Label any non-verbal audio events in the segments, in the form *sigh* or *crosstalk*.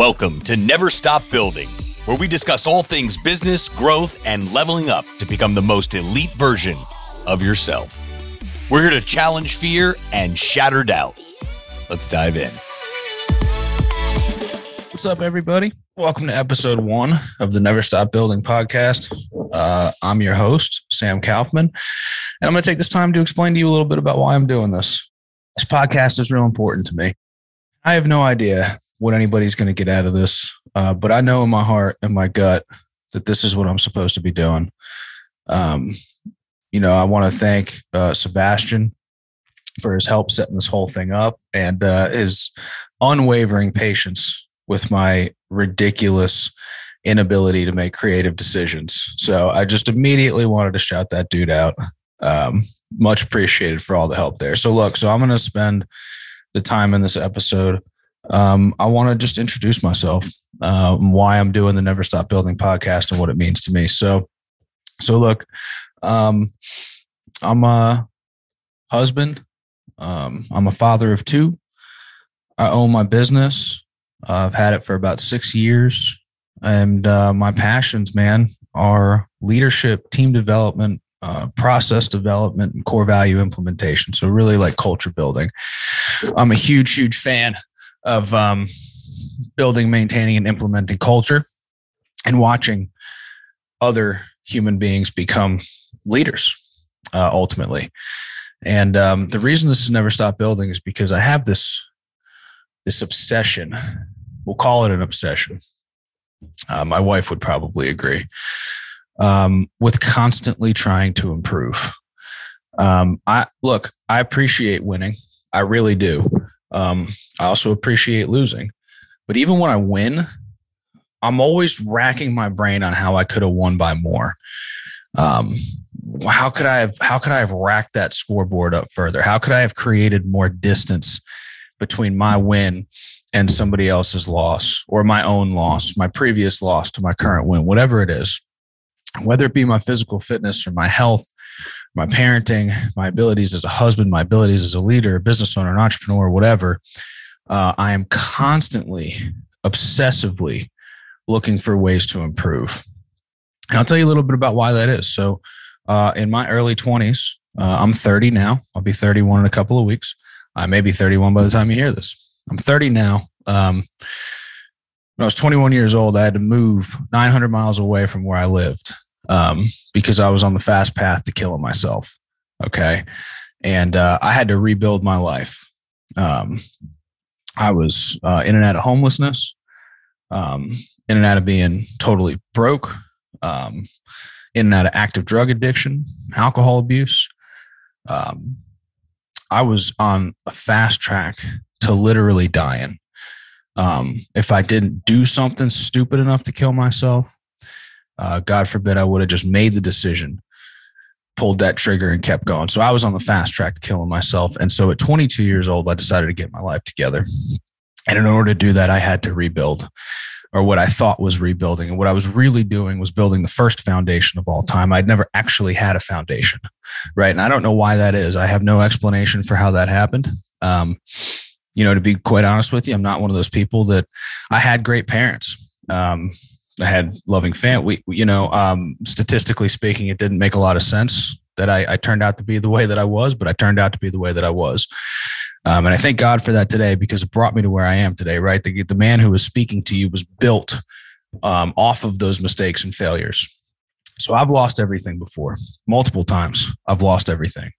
Welcome to Never Stop Building, where we discuss all things business, growth, and leveling up to become the most elite version of yourself. We're here to challenge fear and shatter doubt. Let's dive in. What's up, everybody? Welcome to episode one of the Never Stop Building podcast. Uh, I'm your host, Sam Kaufman, and I'm going to take this time to explain to you a little bit about why I'm doing this. This podcast is real important to me. I have no idea what anybody's going to get out of this. Uh, but I know in my heart and my gut that this is what I'm supposed to be doing. Um, you know, I want to thank uh, Sebastian for his help setting this whole thing up and uh, his unwavering patience with my ridiculous inability to make creative decisions. So I just immediately wanted to shout that dude out. Um, much appreciated for all the help there. So look, so I'm going to spend the time in this episode um, I want to just introduce myself, uh, why I'm doing the Never Stop Building podcast and what it means to me. So, so look, um, I'm a husband. Um, I'm a father of two. I own my business. I've had it for about six years, and uh, my passions, man, are leadership, team development, uh, process development, and core value implementation. So, really, like culture building. I'm a huge, huge fan of um, building, maintaining, and implementing culture and watching other human beings become leaders uh, ultimately. And um, the reason this has never stopped building is because I have this this obsession. We'll call it an obsession. Uh, my wife would probably agree um, with constantly trying to improve. Um, I look, I appreciate winning. I really do. Um, I also appreciate losing, but even when I win, I'm always racking my brain on how I could have won by more. Um, how could I have how could I have racked that scoreboard up further? How could I have created more distance between my win and somebody else's loss or my own loss, my previous loss to my current win, whatever it is, whether it be my physical fitness or my health my parenting, my abilities as a husband, my abilities as a leader, a business owner, an entrepreneur, whatever, uh, I am constantly, obsessively looking for ways to improve. And I'll tell you a little bit about why that is. So, uh, in my early 20s, uh, I'm 30 now. I'll be 31 in a couple of weeks. I may be 31 by the time you hear this. I'm 30 now. Um, when I was 21 years old, I had to move 900 miles away from where I lived um, because I was on the fast path to killing myself. Okay. And uh, I had to rebuild my life. Um, I was uh, in and out of homelessness, um, in and out of being totally broke, um, in and out of active drug addiction, alcohol abuse. Um, I was on a fast track to literally dying. Um, if I didn't do something stupid enough to kill myself, uh, God forbid I would have just made the decision, pulled that trigger, and kept going. So I was on the fast track to killing myself. And so at 22 years old, I decided to get my life together. And in order to do that, I had to rebuild or what I thought was rebuilding. And what I was really doing was building the first foundation of all time. I'd never actually had a foundation, right? And I don't know why that is. I have no explanation for how that happened. Um, you know, to be quite honest with you, I'm not one of those people that I had great parents. Um, I had loving fan. We, you know, um, statistically speaking, it didn't make a lot of sense that I, I, turned out to be the way that I was, but I turned out to be the way that I was. Um, and I thank God for that today because it brought me to where I am today, right? The, the man who was speaking to you was built um, off of those mistakes and failures. So I've lost everything before, multiple times. I've lost everything.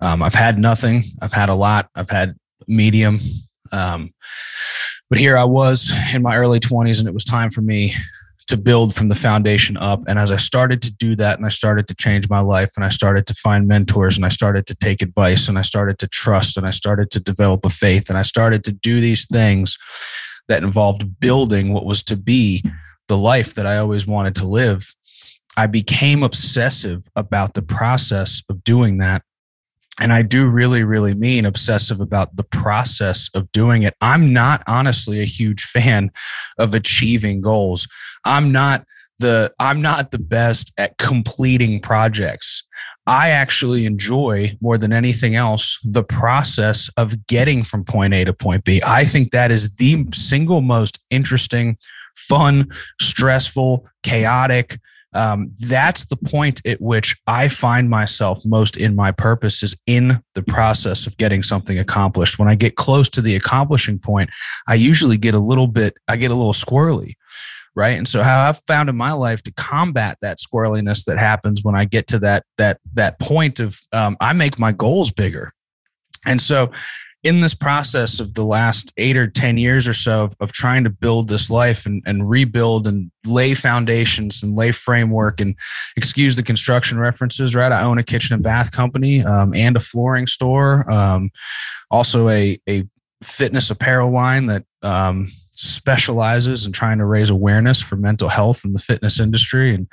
Um, I've had nothing. I've had a lot. I've had medium. Um, but here I was in my early 20s, and it was time for me to build from the foundation up. And as I started to do that and I started to change my life and I started to find mentors and I started to take advice and I started to trust and I started to develop a faith and I started to do these things that involved building what was to be the life that I always wanted to live, I became obsessive about the process of doing that and I do really, really mean obsessive about the process of doing it. I'm not honestly a huge fan of achieving goals. I'm not the I'm not the best at completing projects. I actually enjoy more than anything else the process of getting from point A to point B. I think that is the single most interesting, fun, stressful, chaotic, um, that's the point at which I find myself most in my purpose is in the process of getting something accomplished. When I get close to the accomplishing point, I usually get a little bit, I get a little squirrely. Right. And so how I've found in my life to combat that squirreliness that happens when I get to that, that, that point of, um, I make my goals bigger. And so in this process of the last eight or 10 years or so of, of trying to build this life and, and rebuild and lay foundations and lay framework and excuse the construction references, right? I own a kitchen and bath company um, and a flooring store, um, also a, a fitness apparel line that um, specializes in trying to raise awareness for mental health in the fitness industry. And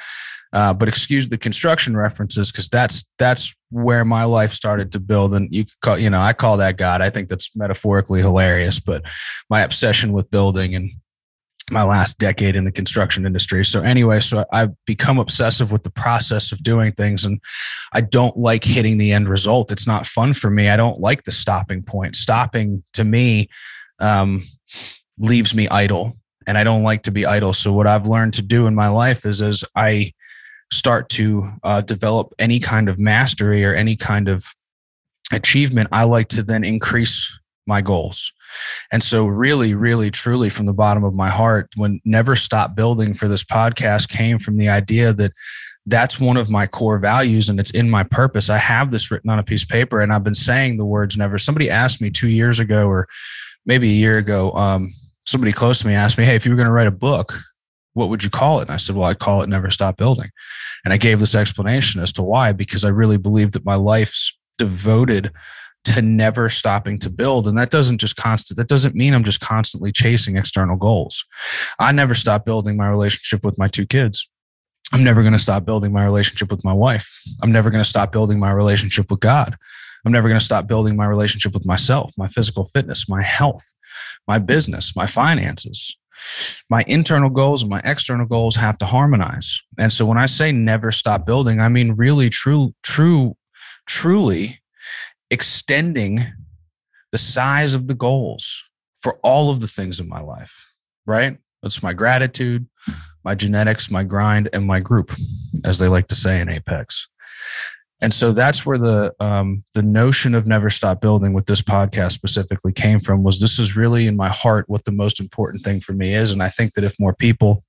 uh, but excuse the construction references because that's that's where my life started to build. And you call, you know, I call that God. I think that's metaphorically hilarious, but my obsession with building and my last decade in the construction industry. So anyway, so I've become obsessive with the process of doing things and I don't like hitting the end result. It's not fun for me. I don't like the stopping point. Stopping to me um, leaves me idle and I don't like to be idle. So what I've learned to do in my life is as I start to uh, develop any kind of mastery or any kind of achievement, I like to then increase my goals. And so, really, really, truly, from the bottom of my heart, when Never Stop Building for this podcast came from the idea that that's one of my core values and it's in my purpose. I have this written on a piece of paper and I've been saying the words never. Somebody asked me two years ago or maybe a year ago, um, somebody close to me asked me, Hey, if you were going to write a book, what would you call it? And I said, well, I'd call it Never Stop Building. And I gave this explanation as to why, because I really believe that my life's devoted to never stopping to build. And that doesn't just constant, that doesn't mean I'm just constantly chasing external goals. I never stop building my relationship with my two kids. I'm never going to stop building my relationship with my wife. I'm never going to stop building my relationship with God. I'm never going to stop building my relationship with myself, my physical fitness, my health, my business, my finances my internal goals and my external goals have to harmonize. And so when I say never stop building, I mean really true, true, truly extending the size of the goals for all of the things in my life, right? That's my gratitude, my genetics, my grind, and my group, as they like to say in Apex and so that's where the um, the notion of never stop building with this podcast specifically came from was this is really in my heart what the most important thing for me is. And i think that if more people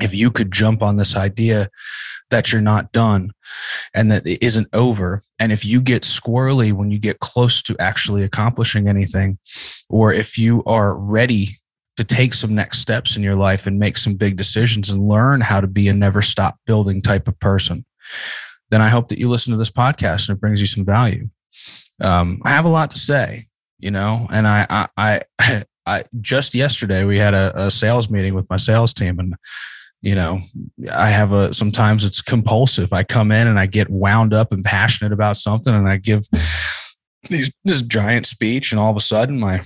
if you could jump on this idea that you're not done and that it isn't over and if you get squirrely when you get close to actually accomplishing anything or if you are ready to take some next steps in your life and make some big decisions and learn how to be a never stop building type of person then I hope that you listen to this podcast and it brings you some value. Um, I have a lot to say, you know, and I, I, I, *laughs* I just yesterday we had a, a sales meeting with my sales team and, you know, I have a, sometimes it's compulsive. I come in and I get wound up and passionate about something and I give these, this giant speech and all of a sudden my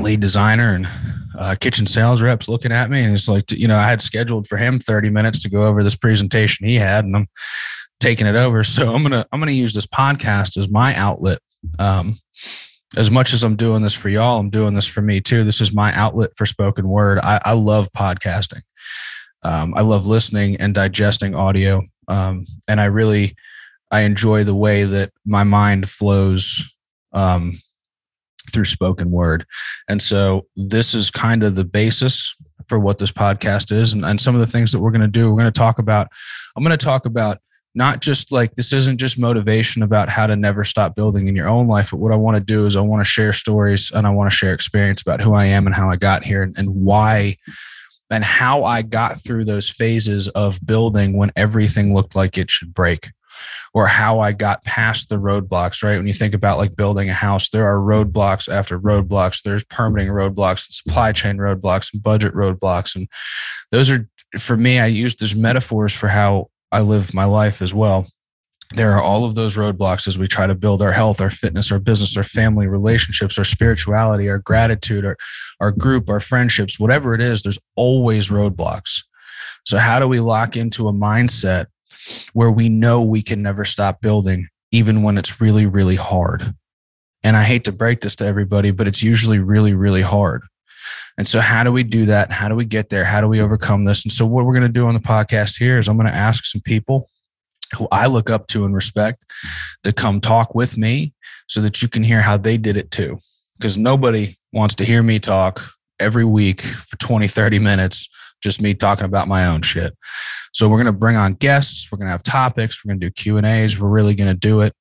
lead designer and uh, kitchen sales reps looking at me and it's like you know i had scheduled for him 30 minutes to go over this presentation he had and i'm taking it over. So I'm gonna I'm gonna use this podcast as my outlet. Um, as much as I'm doing this for y'all, I'm doing this for me too. This is my outlet for spoken word. I, I love podcasting. Um, I love listening and digesting audio, um, and I really I enjoy the way that my mind flows um, through spoken word. And so this is kind of the basis for what this podcast is, and, and some of the things that we're going to do. We're going to talk about. I'm going to talk about not just like this isn't just motivation about how to never stop building in your own life but what i want to do is i want to share stories and i want to share experience about who i am and how i got here and, and why and how i got through those phases of building when everything looked like it should break or how i got past the roadblocks right? When you think about like building a house there are roadblocks after roadblocks. There's permitting roadblocks and supply chain roadblocks and budget roadblocks. And those are for me i use those metaphors for how I live my life as well. There are all of those roadblocks as we try to build our health, our fitness, our business, our family relationships, our spirituality, our gratitude, our, our group, our friendships, whatever it is, there's always roadblocks. So, how do we lock into a mindset where we know we can never stop building, even when it's really, really hard. And I hate to break this to everybody, but it's usually really, really hard. And so, how do we do that? How do we get there? How do we overcome this? And so, what we're going to do on the podcast here is I'm going to ask some people who I look up to and respect to come talk with me so that you can hear how they did it too. Because nobody wants to hear me talk every week for 20, 30 minutes, just me talking about my own shit. So we're going to bring on guests. We're going to have topics. We're going to do Q and A's. We're really going to do it.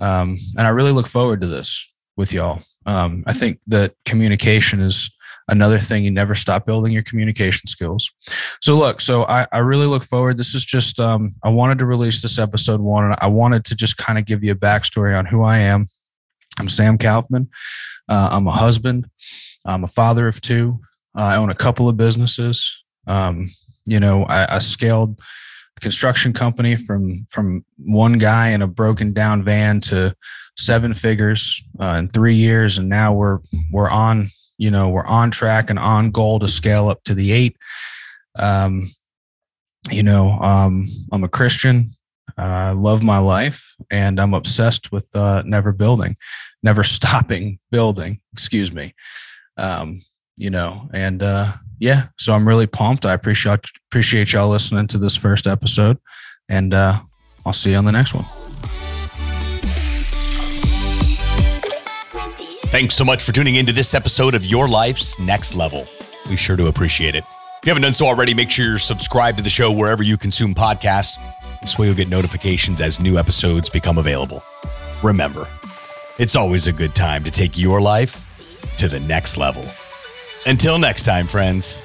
Um, and I really look forward to this with y'all. Um, I think that communication is another thing you never stop building your communication skills. So look so i, I really look forward. This is just um, i wanted to release this episode one and i wanted to just kind of give you a backstory on who i am. I'm sam kaufman. Uh, i'm a husband. I'm a father of two. I own a couple of businesses. Um, you know I, I scaled construction company from from one guy in a broken down van to seven figures uh, in three years and now we're we're on you know we're on track and on goal to scale up to the eight. Um, you know um, i'm a christian. I uh, love my life and i'm obsessed with uh, never building never *laughs* stopping building excuse me. Um, you know and uh, yeah so i'm really pumped. I appreciate appreciate y'all listening to this first episode and uh, i'll see you on the next one Thanks so much for tuning into this episode of Your Life's Next Level. We sure do appreciate it. If you haven't done so already, make sure you're subscribed to the show wherever you consume podcasts. This way you'll get notifications as new episodes become available. Remember, it's always a good time to take your life to the next level. Until next time, friends.